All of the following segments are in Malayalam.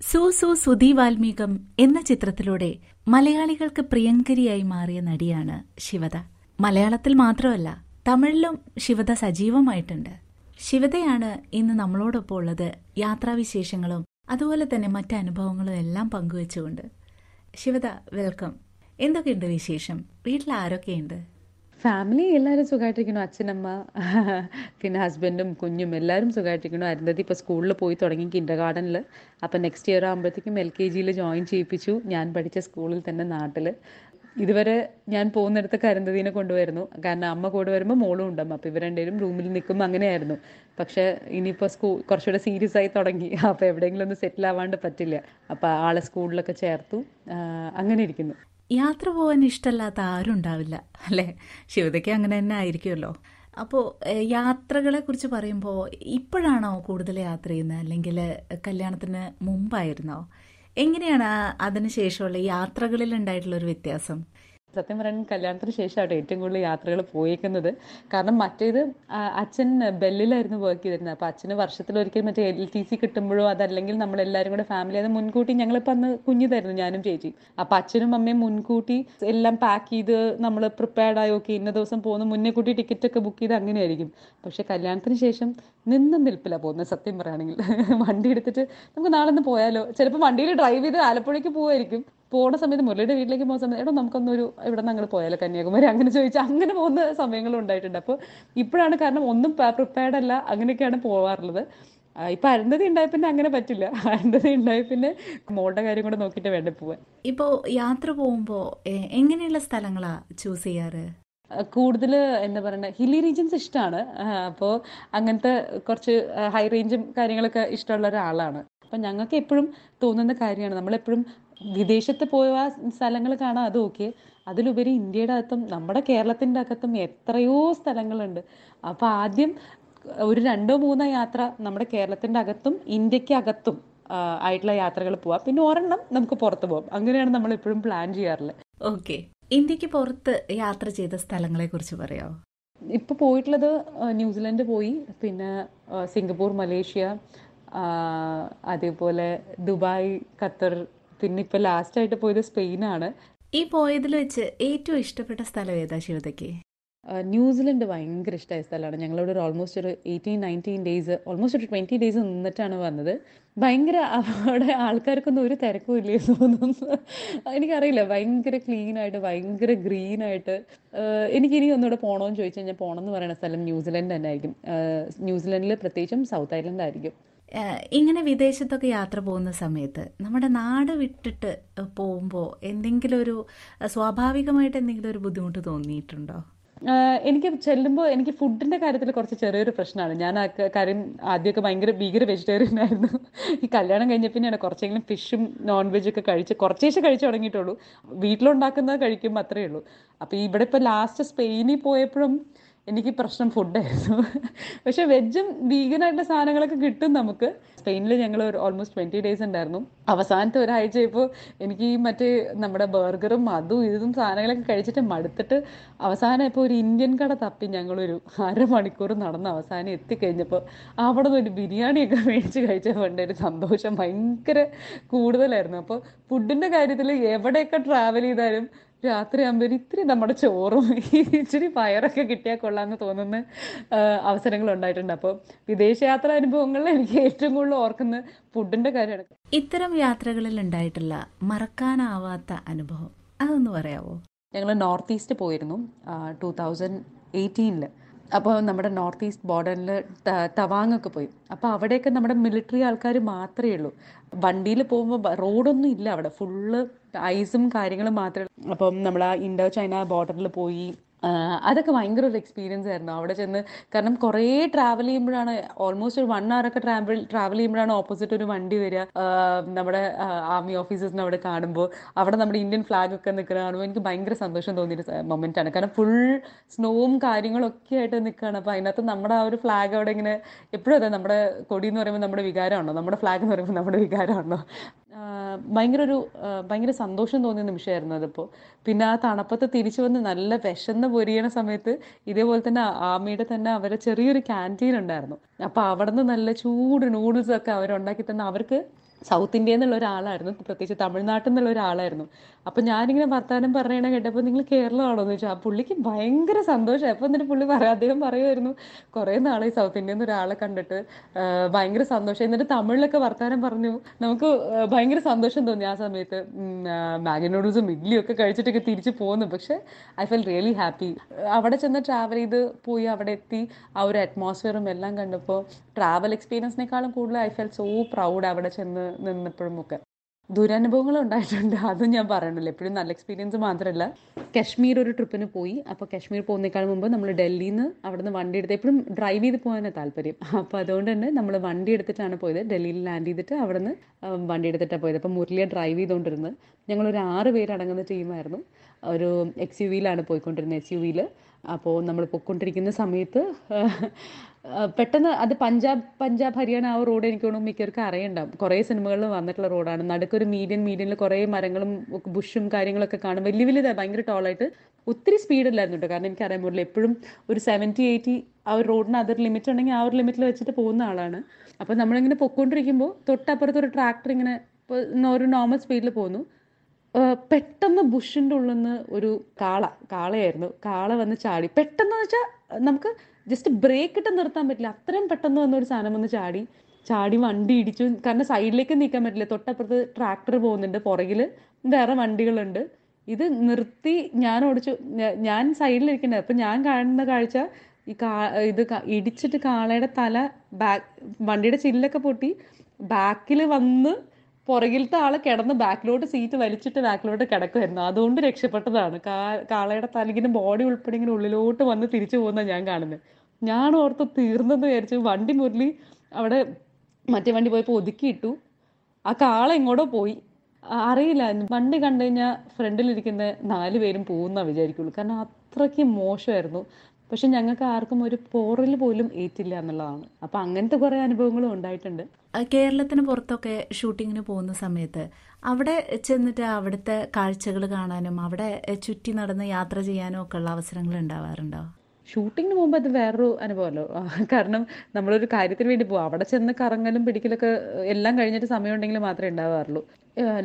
സു സു സുധി വാൽമീകം എന്ന ചിത്രത്തിലൂടെ മലയാളികൾക്ക് പ്രിയങ്കരിയായി മാറിയ നടിയാണ് ശിവത. മലയാളത്തിൽ മാത്രമല്ല തമിഴിലും ശിവത സജീവമായിട്ടുണ്ട്. ശിവതയാണ് ഇന്ന് നമ്മളോടൊപ്പം ഉള്ളത്. യാത്രാവിശേഷങ്ങളും അതുപോലെ തന്നെ മറ്റ് അനുഭവങ്ങളും എല്ലാം പങ്കുവെച്ചുകൊണ്ട്. ശിവത വെൽക്കം. എന്തൊക്കെയുണ്ട് വിശേഷം? വീട്ടിൽ ആരൊക്കെയുണ്ട്? ഫാമിലി എല്ലാവരും സുഖമായിട്ടിരിക്കണം അച്ഛനമ്മ പിന്നെ ഹസ്ബൻഡും കുഞ്ഞും എല്ലാവരും സുഖമായിട്ടിരിക്കണം അരുന്ധതി ഇപ്പോൾ സ്കൂളിൽ പോയി തുടങ്ങി കിൻഡർ ഗാർഡനിൽ അപ്പം നെക്സ്റ്റ് ഇയർ ആകുമ്പോഴത്തേക്കും എൽ കെ ജിയിൽ ജോയിൻ ചെയ്യിപ്പിച്ചു. ഞാൻ പഠിച്ച സ്കൂളിൽ തന്നെ നാട്ടിൽ ഇതുവരെ ഞാൻ പോകുന്നിടത്തൊക്കെ അരുന്ധതിനെ കൊണ്ടുവരുന്നു. കാരണം അമ്മ കൂടെ വരുമ്പോൾ മോളും ഉണ്ടാകും അപ്പോൾ ഇവർ രണ്ടുപേരും റൂമിൽ നിൽക്കുമ്പോൾ അങ്ങനെയായിരുന്നു. പക്ഷേ ഇനിയിപ്പോൾ സ്കൂൾ കുറച്ചുകൂടെ സീരിയസ് ആയി തുടങ്ങി. അപ്പോൾ എവിടെയെങ്കിലും ഒന്ന് സെറ്റിൽ ആവാണ്ട് പറ്റില്ല. അപ്പോൾ ആളെ സ്കൂളിലൊക്കെ ചേർത്തു. അങ്ങനെ ഇരിക്കുന്നു. യാത്ര പോകാൻ ഇഷ്ടമല്ലാത്ത ആരും ഉണ്ടാവില്ല അല്ലേ? ശിവതയ്ക്ക് അങ്ങനെ തന്നെ ആയിരിക്കുമല്ലോ. അപ്പോൾ യാത്രകളെ കുറിച്ച് പറയുമ്പോൾ ഇപ്പോഴാണോ കൂടുതൽ യാത്ര ചെയ്യുന്നത്? അല്ലെങ്കിൽ കല്യാണത്തിന് മുമ്പായിരുന്നോ? എങ്ങനെയാണ് അതിനുശേഷമുള്ള യാത്രകളിൽ ഉണ്ടായിട്ടുള്ള ഒരു വ്യത്യാസം? സത്യം പറയാൻ കല്യാണത്തിന് ശേഷമാണ് ഏറ്റവും കൂടുതൽ യാത്രകൾ പോയേക്കുന്നത്. കാരണം മറ്റേത് അച്ഛൻ ബെല്ലിലായിരുന്നു വർക്ക് ചെയ്തിരുന്നത്. അപ്പോൾ അച്ഛന് വർഷത്തിലൊരിക്കൽ മറ്റേ എൽ ടി സി കിട്ടുമ്പോഴോ അതല്ലെങ്കിൽ നമ്മളെല്ലാവരും കൂടെ ഫാമിലി അത് മുൻകൂട്ടി ഞങ്ങളിപ്പോൾ അന്ന് കുഞ്ഞിതായിരുന്നു ഞാനും ചേച്ചി അപ്പോൾ അച്ഛനും അമ്മയും മുൻകൂട്ടി എല്ലാം പാക്ക് ചെയ്ത് നമ്മൾ പ്രിപ്പയർഡ് ആയി ഓക്കെ ഇന്ന ദിവസം പോകുന്ന മുന്നേ കൂട്ടി ടിക്കറ്റ് ഒക്കെ ബുക്ക് ചെയ്ത് അങ്ങനെയായിരിക്കും. പക്ഷെ കല്യാണത്തിന് ശേഷം നിന്നും നിൽപ്പില്ല പോകുന്നത് സത്യം പറയുകയാണെങ്കിൽ. വണ്ടി എടുത്തിട്ട് നമുക്ക് നാളെ ഒന്ന് പോയാലോ? ചിലപ്പോൾ വണ്ടിയിൽ ഡ്രൈവ് ചെയ്ത് ആലപ്പുഴയ്ക്ക് പോകുമായിരിക്കും പോണ സമയത്ത് മുരളിയുടെ വീട്ടിലേക്ക് പോകുന്ന സമയത്ത് എടോ നമുക്കൊന്നൊരു ഇവിടെ നിന്ന് അങ്ങോട്ട് പോയാലോ കന്യാകുമാരി? അങ്ങനെ ചോദിച്ചാൽ അങ്ങനെ പോകുന്ന സമയങ്ങളും ഉണ്ടായിട്ടുണ്ട്. അപ്പോൾ ഇപ്പോഴാണ് കാരണം ഒന്നും പ്രിപ്പയർഡ് അല്ല അങ്ങനെയൊക്കെയാണ് പോവാറുള്ളത്. ഇപ്പൊ അരുന്ധതി ഉണ്ടായ പിന്നെ അങ്ങനെ പറ്റില്ല. അരുന്ധതി ഉണ്ടായ പിന്നെ മോളുടെ കാര്യം കൂടെ നോക്കിയിട്ട് വേണ്ട പോവാൻ. ഇപ്പോ യാത്ര പോകുമ്പോ എങ്ങനെയുള്ള സ്ഥലങ്ങളാ ചൂസ് ചെയ്യാറ്? കൂടുതൽ എന്താ പറയുക ഹില്ലി റീജിയൻസ് ഇഷ്ടമാണ് അപ്പോൾ അങ്ങനത്തെ കുറച്ച് ഹൈ റേഞ്ചും കാര്യങ്ങളൊക്കെ ഇഷ്ടമുള്ള ഒരാളാണ്. അപ്പം ഞങ്ങൾക്ക് എപ്പോഴും തോന്നുന്ന കാര്യമാണ്. നമ്മളെപ്പോഴും വിദേശത്ത് പോയ സ്ഥലങ്ങൾ കാണാം അത് ഓക്കെ അതിലുപരി ഇന്ത്യയുടെ അകത്തും നമ്മുടെ കേരളത്തിന്റെ അകത്തും എത്രയോ സ്ഥലങ്ങളുണ്ട്. അപ്പോൾ ആദ്യം ഒരു രണ്ടോ മൂന്നോ യാത്ര നമ്മുടെ കേരളത്തിന്റെ അകത്തും ഇന്ത്യയ്ക്ക് അകത്തും ആയിട്ടുള്ള യാത്രകൾ പോവാം. പിന്നെ ഒരെണ്ണം നമുക്ക് പുറത്ത് പോവാം. അങ്ങനെയാണ് നമ്മൾ എപ്പോഴും പ്ലാൻ ചെയ്യാറുള്ളത്. ഓക്കെ ഇന്ത്യയ്ക്ക് പുറത്ത് യാത്ര ചെയ്ത സ്ഥലങ്ങളെ കുറിച്ച് പറയാമോ ഇപ്പൊ പോയിട്ടുള്ളത് ന്യൂസിലൻഡ് പോയി. പിന്നെ സിംഗപ്പൂർ മലേഷ്യ അതേപോലെ ദുബായ് ഖത്തർ പിന്നെ ഇപ്പൊ ലാസ്റ്റ് ആയിട്ട് പോയത് സ്പെയിനാണ്. ഈ പോയതിൽ വെച്ച് ഏറ്റവും ഇഷ്ടപ്പെട്ട സ്ഥലം ഏതാ ശിവതയ്ക്ക് ന്യൂസിലൻഡ് ഭയങ്കര ഇഷ്ടമായ സ്ഥലമാണ്. ഞങ്ങളോട് ഒരു ഓൾമോസ്റ്റ് ഒരു എയ്റ്റീൻ നയന്റീൻ ഡേയ്സ് ഓൾമോസ്റ്റ് ഒരു ട്വന്റി ഡേയ്സ് നിന്നിട്ടാണ് വന്നത്. ഭയങ്കര അവിടെ ആൾക്കാർക്കൊന്നും ഒരു തിരക്കും ഇല്ലേ തോന്നുന്നു. എനിക്കറിയില്ല ഭയങ്കര ക്ലീൻ ആയിട്ട് ഭയങ്കര ഗ്രീൻ ആയിട്ട്. എനിക്കിനി ഒന്നുകൂടെ പോകണമെന്ന് ചോദിച്ചു കഴിഞ്ഞാൽ പോകണം എന്ന് പറയുന്ന സ്ഥലം ന്യൂസിലൻഡ് തന്നെ ആയിരിക്കും ന്യൂസിലൻഡിൽ പ്രത്യേകിച്ചും സൗത്ത് ഐലൻഡ് ആയിരിക്കും. ഇങ്ങനെ വിദേശത്തൊക്കെ യാത്ര പോകുന്ന സമയത്ത് നമ്മുടെ നാട് വിട്ടിട്ട് പോകുമ്പോൾ എന്തെങ്കിലും ഒരു സ്വാഭാവികമായിട്ട് എന്തെങ്കിലും ഒരു ബുദ്ധിമുട്ട് തോന്നിയിട്ടുണ്ടോ? എനിക്ക് ചെല്ലുമ്പോൾ എനിക്ക് ഫുഡിന്റെ കാര്യത്തിൽ കുറച്ച് ചെറിയൊരു പ്രശ്നമാണ് ഞാൻ കാര്യം ആദ്യമൊക്കെ ഭയങ്കര ഭീകര വെജിറ്റേറിയൻ ആയിരുന്നു. ഈ കല്യാണം കഴിഞ്ഞ പിന്നെയാണ് കുറച്ചെങ്കിലും ഫിഷും നോൺ വെജ് ഒക്കെ കഴിച്ച് കുറച്ചേശ്ശെ കഴിച്ചു തുടങ്ങിയിട്ടുള്ളൂ. വീട്ടിലുണ്ടാക്കുന്നത് കഴിക്കും അത്രയേ ഉള്ളൂ. അപ്പോൾ ഇവിടെ ഇപ്പോൾ ലാസ്റ്റ് സ്പെയിനിൽ പോയപ്പോഴും എനിക്ക് പ്രശ്നം ഫുഡായിരുന്നു പക്ഷെ വെജും വീഗനായിട്ടുള്ള സാധനങ്ങളൊക്കെ കിട്ടും നമുക്ക്. സ്പെയിനിൽ ഞങ്ങൾ ഒരു ഓൾമോസ്റ്റ് ട്വന്റി ഡേയ്സ് ഉണ്ടായിരുന്നു. അവസാനത്തെ ഒരാഴ്ച ഇപ്പോൾ എനിക്ക് ഈ മറ്റേ നമ്മുടെ ബർഗറും അതും ഇതും സാധനങ്ങളൊക്കെ കഴിച്ചിട്ട് മടുത്തിട്ട് അവസാനം ഇപ്പോൾ ഒരു ഇന്ത്യൻ കട തപ്പി ഞങ്ങളൊരു അരമണിക്കൂർ നടന്ന് അവസാനം എത്തിക്കഴിഞ്ഞപ്പോൾ അവിടെ നിന്ന് ഒരു ബിരിയാണിയൊക്കെ മേടിച്ച് കഴിച്ചപ്പോൾ ഒരു സന്തോഷം ഭയങ്കര കൂടുതലായിരുന്നു. അപ്പോൾ ഫുഡിന്റെ കാര്യത്തിൽ എവിടെയൊക്കെ ട്രാവൽ ചെയ്താലും രാത്രി ആകുമ്പോൾ ഇത്തിരി നമ്മുടെ ചോറും ഇച്ചിരി പയറൊക്കെ കിട്ടിയാൽ കൊള്ളാമെന്ന് തോന്നുന്ന അവസരങ്ങൾ ഉണ്ടായിട്ടുണ്ട് അപ്പോൾ വിദേശയാത്ര അനുഭവങ്ങളിൽ എനിക്ക് ഏറ്റവും കൂടുതൽ ഓർക്കുന്ന ഫുഡിന്റെ കാര്യമാണ്. ഇത്തരം യാത്രകളിൽ ഉണ്ടായിട്ടുള്ള മറക്കാനാവാത്ത അനുഭവം അതൊന്ന് പറയാവോ? ഞങ്ങൾ നോർത്ത് ഈസ്റ്റ് പോയിരുന്നു ടൂ തൗസൻഡ് എയ്റ്റീനിൽ അപ്പോൾ നമ്മുടെ നോർത്ത് ഈസ്റ്റ് ബോർഡറിൽ തവാങ്ങൊക്കെ പോയി. അപ്പോൾ അവിടെയൊക്കെ നമ്മുടെ മിലിറ്ററി ആൾക്കാർ മാത്രമേ ഉള്ളൂ. വണ്ടിയിൽ പോകുമ്പോൾ റോഡൊന്നും ഇല്ല അവിടെ. ഫുള്ള് ഐസും കാര്യങ്ങളും മാത്രമേ ഉള്ളൂ. അപ്പം നമ്മൾ ആ ഇൻഡോ ചൈന ബോർഡറിൽ പോയി അതൊക്കെ ഭയങ്കര ഒരു എക്സ്പീരിയൻസ് ആയിരുന്നു. അവിടെ ചെന്ന് കാരണം കുറേ ട്രാവൽ ചെയ്യുമ്പോഴാണ് ഓൾമോസ്റ്റ് ഒരു വൺ അവർ ഒക്കെ ട്രാവൽ ട്രാവൽ ചെയ്യുമ്പോഴാണ് ഓപ്പോസിറ്റ് ഒരു വണ്ടി വരിക. നമ്മുടെ ആർമി ഓഫീസേഴ്സിനെ അവിടെ കാണുമ്പോൾ അവിടെ നമ്മുടെ ഇന്ത്യൻ ഫ്ലാഗ് ഒക്കെ നിൽക്കുന്ന കാണുമ്പോൾ എനിക്ക് ഭയങ്കര സന്തോഷം തോന്നിയൊരു മൊമെന്റ് ആണ്. കാരണം ഫുൾ സ്നോവും കാര്യങ്ങളും ഒക്കെ ആയിട്ട് നിൽക്കുകയാണ്. അപ്പോൾ അതിനകത്ത് നമ്മുടെ ആ ഒരു ഫ്ലാഗ് അവിടെ ഇങ്ങനെ എപ്പോഴും അതെ നമ്മുടെ കൊടി എന്ന് പറയുമ്പോൾ നമ്മുടെ വികാരമാണോ? നമ്മുടെ ഫ്ലാഗ് എന്ന് പറയുമ്പോൾ നമ്മുടെ വികാരമാണോ? ഭയങ്കര ഒരു ഭയങ്കര സന്തോഷം തോന്നിയ നിമിഷമായിരുന്നു അതിപ്പോൾ പിന്നെ ആ തണുപ്പത്ത് തിരിച്ചു വന്ന് നല്ല വിശന്ന് പൊരിയണ സമയത്ത് ഇതേപോലെ തന്നെ ആമയുടെ തന്നെ അവരെ ചെറിയൊരു ക്യാന്റീൻ ഉണ്ടായിരുന്നു. അപ്പോൾ അവിടെ നിന്ന് നല്ല ചൂട് നൂഡിൽസ് ഒക്കെ അവരുണ്ടാക്കി തന്നെ അവർക്ക് സൗത്ത് ഇന്ത്യയിൽ നിന്നുള്ള ഒരാളായിരുന്നു. പ്രത്യേകിച്ച് തമിഴ്നാട്ടിൽ നിന്നുള്ള ഒരാളായിരുന്നു. അപ്പം ഞാനിങ്ങനെ വർത്തമാനം പറയണ കേട്ടപ്പോൾ നിങ്ങൾ കേരളമാണോ എന്ന് ചോദിച്ചു. ആ പുള്ളിക്ക് ഭയങ്കര സന്തോഷം. അപ്പോൾ എന്നിട്ട് പുള്ളി പറയാം അദ്ദേഹം പറയുമായിരുന്നു കുറേ നാളെ സൗത്ത് ഇന്ത്യയിൽ നിന്ന് ഒരാളെ കണ്ടിട്ട് ഭയങ്കര സന്തോഷം. എന്നിട്ട് തമിഴിലൊക്കെ വർത്തമാനം പറഞ്ഞു. നമുക്ക് ഭയങ്കര സന്തോഷം തോന്നി ആ സമയത്ത്. മാഗി നൂഡിൽസും ഇഡ്ഡലിയും ഒക്കെ കഴിച്ചിട്ടൊക്കെ തിരിച്ചു പോകുന്നു പക്ഷെ ഐ ഫെൽ റിയലി ഹാപ്പി. അവിടെ ചെന്ന് ട്രാവൽ ചെയ്ത് പോയി അവിടെ എത്തി. ആ ഒരു അറ്റ്മോസ്ഫിയറും എല്ലാം കണ്ടപ്പോൾ ട്രാവൽ എക്സ്പീരിയൻസിനേക്കാളും കൂടുതൽ ഐ ഫെൽ സോ പ്രൗഡ് അവിടെ ചെന്ന് നിന്നപ്പോഴും ഒക്കെ. ദുരനുഭവങ്ങൾ ഉണ്ടായിട്ടുണ്ട്. അതും ഞാൻ പറയണല്ലോ. എപ്പോഴും നല്ല എക്സ്പീരിയൻസ് മാത്രമല്ല കശ്മീർ ഒരു ട്രിപ്പിന് പോയി. അപ്പോൾ കശ്മീർ പോകുന്നേക്കാൾ മുമ്പ് നമ്മൾ ഡൽഹിയിൽ നിന്ന് വണ്ടി എടുത്ത് എപ്പോഴും ഡ്രൈവ് ചെയ്ത് പോകാനാണ് താല്പര്യം. അപ്പോൾ അതുകൊണ്ട് തന്നെ നമ്മൾ വണ്ടി എടുത്തിട്ടാണ് പോയത്. ഡൽഹിയിൽ ലാൻഡ് ചെയ്തിട്ട് അവിടെ നിന്ന് വണ്ടി എടുത്തിട്ടാണ് പോയത്. അപ്പോൾ മുരളിയെ ഡ്രൈവ് ചെയ്തുകൊണ്ടിരുന്നത് ഞങ്ങളൊരു ആറ് പേരടങ്ങുന്ന ടീമായിരുന്നു ഒരു എക്സ് യു വിയിലാണ് പോയിക്കൊണ്ടിരുന്നത് എസ് യു വിയിൽ അപ്പോൾ നമ്മൾ പൊയ്ക്കൊണ്ടിരിക്കുന്ന സമയത്ത് പെട്ടെന്ന് അത് പഞ്ചാബ് പഞ്ചാബ് ഹരിയാന ആ റോഡ് എനിക്ക് തോന്നുന്നു മിക്കവർക്കും അറിയണ്ടാവും. കുറേ സിനിമകളിൽ വന്നിട്ടുള്ള റോഡാണ് നടുക്കൊരു മീഡിയൻ മീഡിയനിൽ കുറേ മരങ്ങളും ബുഷും കാര്യങ്ങളൊക്കെ കാണും. വലിയ വലിയ ഭയങ്കര ടോളായിട്ട് ഒത്തിരി സ്പീഡില്ലായിരുന്നു കേട്ടോ കാരണം എനിക്കറിയാൻ പറ്റില്ല. എപ്പോഴും ഒരു സെവന്റി എയ്റ്റി ആ ഒരു റോഡിന് അതൊരു ലിമിറ്റ് ഉണ്ടെങ്കിൽ ആ ഒരു ലിമിറ്റിൽ വെച്ചിട്ട് പോകുന്ന ആളാണ്. അപ്പോൾ നമ്മളിങ്ങനെ പൊയ്ക്കൊണ്ടിരിക്കുമ്പോൾ തൊട്ടപ്പുറത്ത് ഒരു ട്രാക്ടർ ഇങ്ങനെ ഒരു നോർമൽ സ്പീഡിൽ പോകുന്നു പെട്ടെന്ന് ബുഷിന്റെ ഉള്ളിൽ നിന്ന് ഒരു കാള കാളയായിരുന്നു. കാള വന്ന് ചാടി. പെട്ടെന്ന് വെച്ചാൽ നമുക്ക് ജസ്റ്റ് ബ്രേക്ക് ഇട്ട് നിർത്താൻ പറ്റില്ല. അത്രയും പെട്ടെന്ന് വന്ന ഒരു സാധനം വന്ന് ചാടി. ചാടി വണ്ടി ഇടിച്ചു. കാരണം സൈഡിലേക്ക് നീക്കാൻ പറ്റില്ല. തൊട്ടപ്പുറത്ത് ട്രാക്ടർ പോകുന്നുണ്ട് പുറകിൽ വേറെ വണ്ടികളുണ്ട്. ഇത് നിർത്തി ഞാൻ ഓടിച്ചു. ഞാൻ സൈഡിലിരിക്കണ്ട അപ്പം ഞാൻ കാണുന്ന കാഴ്ച ഈ കാ ഇത് ഇടിച്ചിട്ട് കാളയുടെ തല ബാക്ക് വണ്ടിയുടെ ചില്ലൊക്കെ പൊട്ടി. ബാക്കിൽ വന്ന് പുറകിലത്തെ ആൾ കിടന്ന് ബാക്കിലോട്ട് സീറ്റ് വലിച്ചിട്ട് ബാക്കിലോട്ട് കിടക്കുമായിരുന്നു അതുകൊണ്ട് രക്ഷപ്പെട്ടതാണ്. കാളയുടെ തലകിന് ബോഡി ഉൾപ്പെടെ ഇങ്ങനെ ഉള്ളിലോട്ട് വന്ന് തിരിച്ചു പോകുന്ന ഞാൻ കാണുന്നത് ഞാൻ ഓർത്ത് തീർന്നെന്ന് വിചാരിച്ചു വണ്ടി മുരളി അവിടെ മറ്റേ വണ്ടി പോയപ്പോൾ ഒതുക്കിയിട്ടു. ആ കാള എങ്ങോട്ടോ പോയി. അറിയില്ല. വണ്ടി കണ്ടു കഴിഞ്ഞാൽ ഫ്രണ്ടിലിരിക്കുന്ന നാല് പേരും പോകുന്ന വിചാരിക്കുള്ളൂ. കാരണം അത്രയ്ക്ക് മോശമായിരുന്നു. പക്ഷെ ഞങ്ങൾക്ക് ആർക്കും ഒരു പോറൽ പോലും ഏറ്റില്ല എന്നുള്ളതാണ്. അപ്പം അങ്ങനത്തെ കുറേ അനുഭവങ്ങളും ഉണ്ടായിട്ടുണ്ട്. കേരളത്തിന് പുറത്തൊക്കെ ഷൂട്ടിങ്ങിന് പോകുന്ന സമയത്ത് അവിടെ ചെന്നിട്ട് അവിടുത്തെ കാഴ്ചകൾ കാണാനും അവിടെ ചുറ്റി നടന്ന് യാത്ര ചെയ്യാനും ഒക്കെ ഉള്ള അവസരങ്ങൾ ഉണ്ടാവാറുണ്ടോ? ഷൂട്ടിങ്ങിന് മുമ്പ് അത് വേറൊരു അനുഭവമല്ലോ. കാരണം നമ്മളൊരു കാര്യത്തിന് വേണ്ടി പോകും അവിടെ ചെന്ന് കറങ്ങലും പിടിക്കലൊക്കെ എല്ലാം കഴിഞ്ഞിട്ട് സമയം ഉണ്ടെങ്കിൽ മാത്രമേ ഉണ്ടാവാറുള്ളൂ.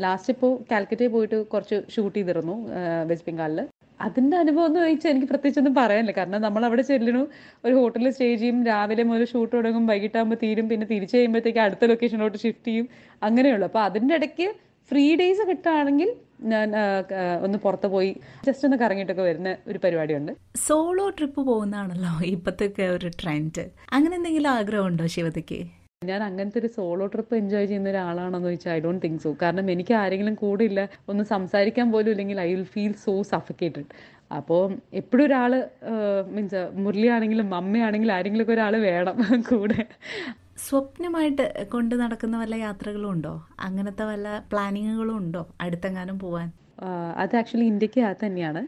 ലാസ്റ്റ് ഇപ്പോൾ കാൽക്കറ്റയിൽ പോയിട്ട് കുറച്ച് ഷൂട്ട് ചെയ്തിരുന്നു വെസ്റ്റ് ബംഗാളിൽ അതിന്റെ അനുഭവം എന്ന് ചോദിച്ചാൽ എനിക്ക് പ്രത്യേകിച്ചൊന്നും പറയാനില്ല. കാരണം നമ്മൾ അവിടെ ചെല്ലണു ഒരു ഹോട്ടലിൽ സ്റ്റേ ചെയ്യും രാവിലെ മുതൽ ഷൂട്ട് തുടങ്ങും വൈകിട്ടാകുമ്പോൾ തീരും പിന്നെ തിരിച്ചു കഴിയുമ്പോഴത്തേക്ക് അടുത്ത ലൊക്കേഷനിലോട്ട് ഷിഫ്റ്റ് ചെയ്യും അങ്ങനെയുള്ളൂ. അപ്പോൾ അതിന്റെ ഇടയ്ക്ക് ഫ്രീ ഡേയ്സ് കിട്ടുകയാണെങ്കിൽ ഞാൻ ഒന്ന് പുറത്ത് പോയി ജസ്റ്റ് ഒന്ന് കറങ്ങിയിട്ടൊക്കെ വരുന്ന ഒരു പരിപാടിയുണ്ട്. സോളോ ട്രിപ്പ് പോകുന്നതാണല്ലോ ഇപ്പത്തൊക്കെ ഒരു ട്രെൻഡ് അങ്ങനെ എന്തെങ്കിലും ആഗ്രഹമുണ്ടോ ശിവതയ്ക്ക് ഞാൻ അങ്ങനത്തെ ഒരു സോളോ ട്രിപ്പ് എൻജോയ് ചെയ്യുന്ന ഒരാളാണെന്ന് ചോദിച്ചാൽ ഐ ഡോണ്ട് തിങ്ക് സോ കാരണം എനിക്ക് ആരെങ്കിലും കൂടെ ഇല്ല ഒന്ന് സംസാരിക്കാൻ പോലും ഇല്ലെങ്കിൽ I will feel so suffocated അപ്പോൾ എപ്പോഴും ഒരാൾ മീൻസ് മുരളി ആണെങ്കിലും മമ്മയാണെങ്കിലും ആരെങ്കിലും ഒക്കെ ഒരാൾ വേണം കൂടെ. സ്വപ്നമായിട്ട് കൊണ്ട് നടക്കുന്ന വല്ല യാത്രകളും ഉണ്ടോ അങ്ങനത്തെ വല്ല പ്ലാനിങ്ങുകളും ഉണ്ടോ അടുത്തെങ്ങാനും പോവാൻ? അത് ആക്ച്വലി ഇന്ത്യയ്ക്ക് അകത്ത് തന്നെയാണ്.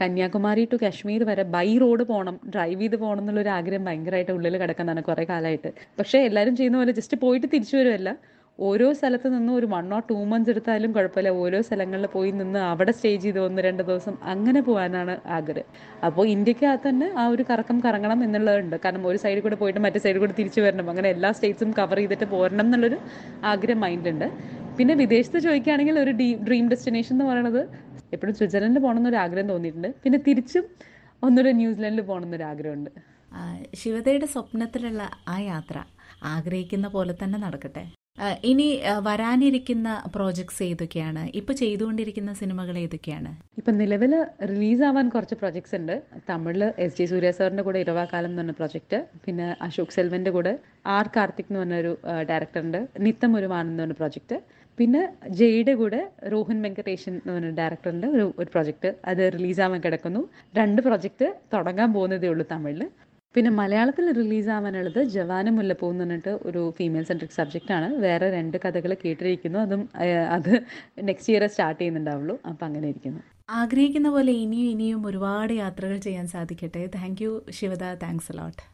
കന്യാകുമാരി ടു കാശ്മീർ വരെ ബൈ റോഡ് പോകണം ഡ്രൈവ് ചെയ്ത് പോകണം എന്നുള്ളൊരു ആഗ്രഹം ഭയങ്കരമായിട്ട് ഉള്ളിൽ കിടക്കുന്നതാണ് കുറേ കാലമായിട്ട്. പക്ഷേ എല്ലാവരും ചെയ്യുന്ന പോലെ ജസ്റ്റ് പോയിട്ട് തിരിച്ചു വരുമല്ല ഓരോ സ്ഥലത്ത് നിന്ന് ഒരു വൺ ഓർ ടു മന്ത്സ് എടുത്താലും കുഴപ്പമില്ല. ഓരോ സ്ഥലങ്ങളിൽ പോയി നിന്ന് അവിടെ സ്റ്റേ ചെയ്ത് ഒന്ന് രണ്ട് ദിവസം അങ്ങനെ പോകാനാണ് ആഗ്രഹം. അപ്പോൾ ഇന്ത്യക്കകത്ത് തന്നെ ആ ഒരു കറക്കം കറങ്ങണം എന്നുള്ളതുണ്ട്. കാരണം ഒരു സൈഡിൽ കൂടെ പോയിട്ട് മറ്റേ സൈഡിൽ കൂടെ തിരിച്ചു വരണം. അങ്ങനെ എല്ലാ സ്റ്റേറ്റ്സും കവർ ചെയ്തിട്ട് പോരണം എന്നുള്ളൊരു ആഗ്രഹം മൈൻഡിലുണ്ട് പിന്നെ വിദേശത്ത് ചോദിക്കുകയാണെങ്കിൽ ഒരു ഡീ ഡ്രീം ഡെസ്റ്റിനേഷൻ എന്ന് പറയുന്നത് എപ്പോഴും സ്വിറ്റ്സർലൻഡിൽ പോകണം എന്നൊരു ആഗ്രഹം തോന്നിയിട്ടുണ്ട്. പിന്നെ തിരിച്ചും ഒന്നൊരു ന്യൂസിലൻഡിൽ പോകണം എന്നൊരു ആഗ്രഹമുണ്ട് ശിവതയുടെ സ്വപ്നത്തിലുള്ള ആ യാത്ര ആഗ്രഹിക്കുന്ന പോലെ തന്നെ നടക്കട്ടെ. ഇനി വരാനിരിക്കുന്ന പ്രോജക്ട്സ് ഏതൊക്കെയാണ്? ഇപ്പൊ ചെയ്തുകൊണ്ടിരിക്കുന്ന സിനിമകൾ ഏതൊക്കെയാണ്? ഇപ്പൊ നിലവിൽ റിലീസാവാൻ കുറച്ച് പ്രോജക്ട്സ് ഉണ്ട്. തമിഴിൽ എസ് ജി സൂര്യ സാറിന്റെ കൂടെ ഇരവാകാലം എന്ന് പറഞ്ഞ പ്രോജക്റ്റ് പിന്നെ അശോക് സെൽവന്റെ കൂടെ ആർ കാർത്തിക് എന്ന് പറഞ്ഞൊരു ഡയറക്ടറുണ്ട് നിത്തം ഒരു എന്ന് പറഞ്ഞ പ്രൊജക്റ്റ് പിന്നെ ജയുടെ കൂടെ രോഹൻ വെങ്കടേഷൻ എന്ന് പറഞ്ഞ ഡയറക്ടറിന്റെ ഒരു ഒരു പ്രൊജക്റ്റ് അത് റിലീസാവാൻ കിടക്കുന്നു. രണ്ട് പ്രൊജക്റ്റ് തുടങ്ങാൻ പോകുന്നതേ ഉള്ളൂ തമിഴിൽ പിന്നെ മലയാളത്തിൽ റിലീസാവാനുള്ളത് ജവാന മുല്ലപ്പൂ എന്ന് പറഞ്ഞിട്ട് ഒരു ഫീമെയിൽ സെൻട്രിക് സബ്ജക്റ്റാണ് വേറെ രണ്ട് കഥകൾ കേട്ടിരിക്കുന്നു. അതും അത് നെക്സ്റ്റ് ഇയർ സ്റ്റാർട്ട് ചെയ്യുന്നുണ്ടാവുള്ളൂ. അപ്പം അങ്ങനെ ഇരിക്കുന്നു. ആഗ്രഹിക്കുന്ന പോലെ ഇനിയും ഇനിയും ഒരുപാട് യാത്രകൾ ചെയ്യാൻ സാധിക്കട്ടെ. Thank you Shivada. Thanks a lot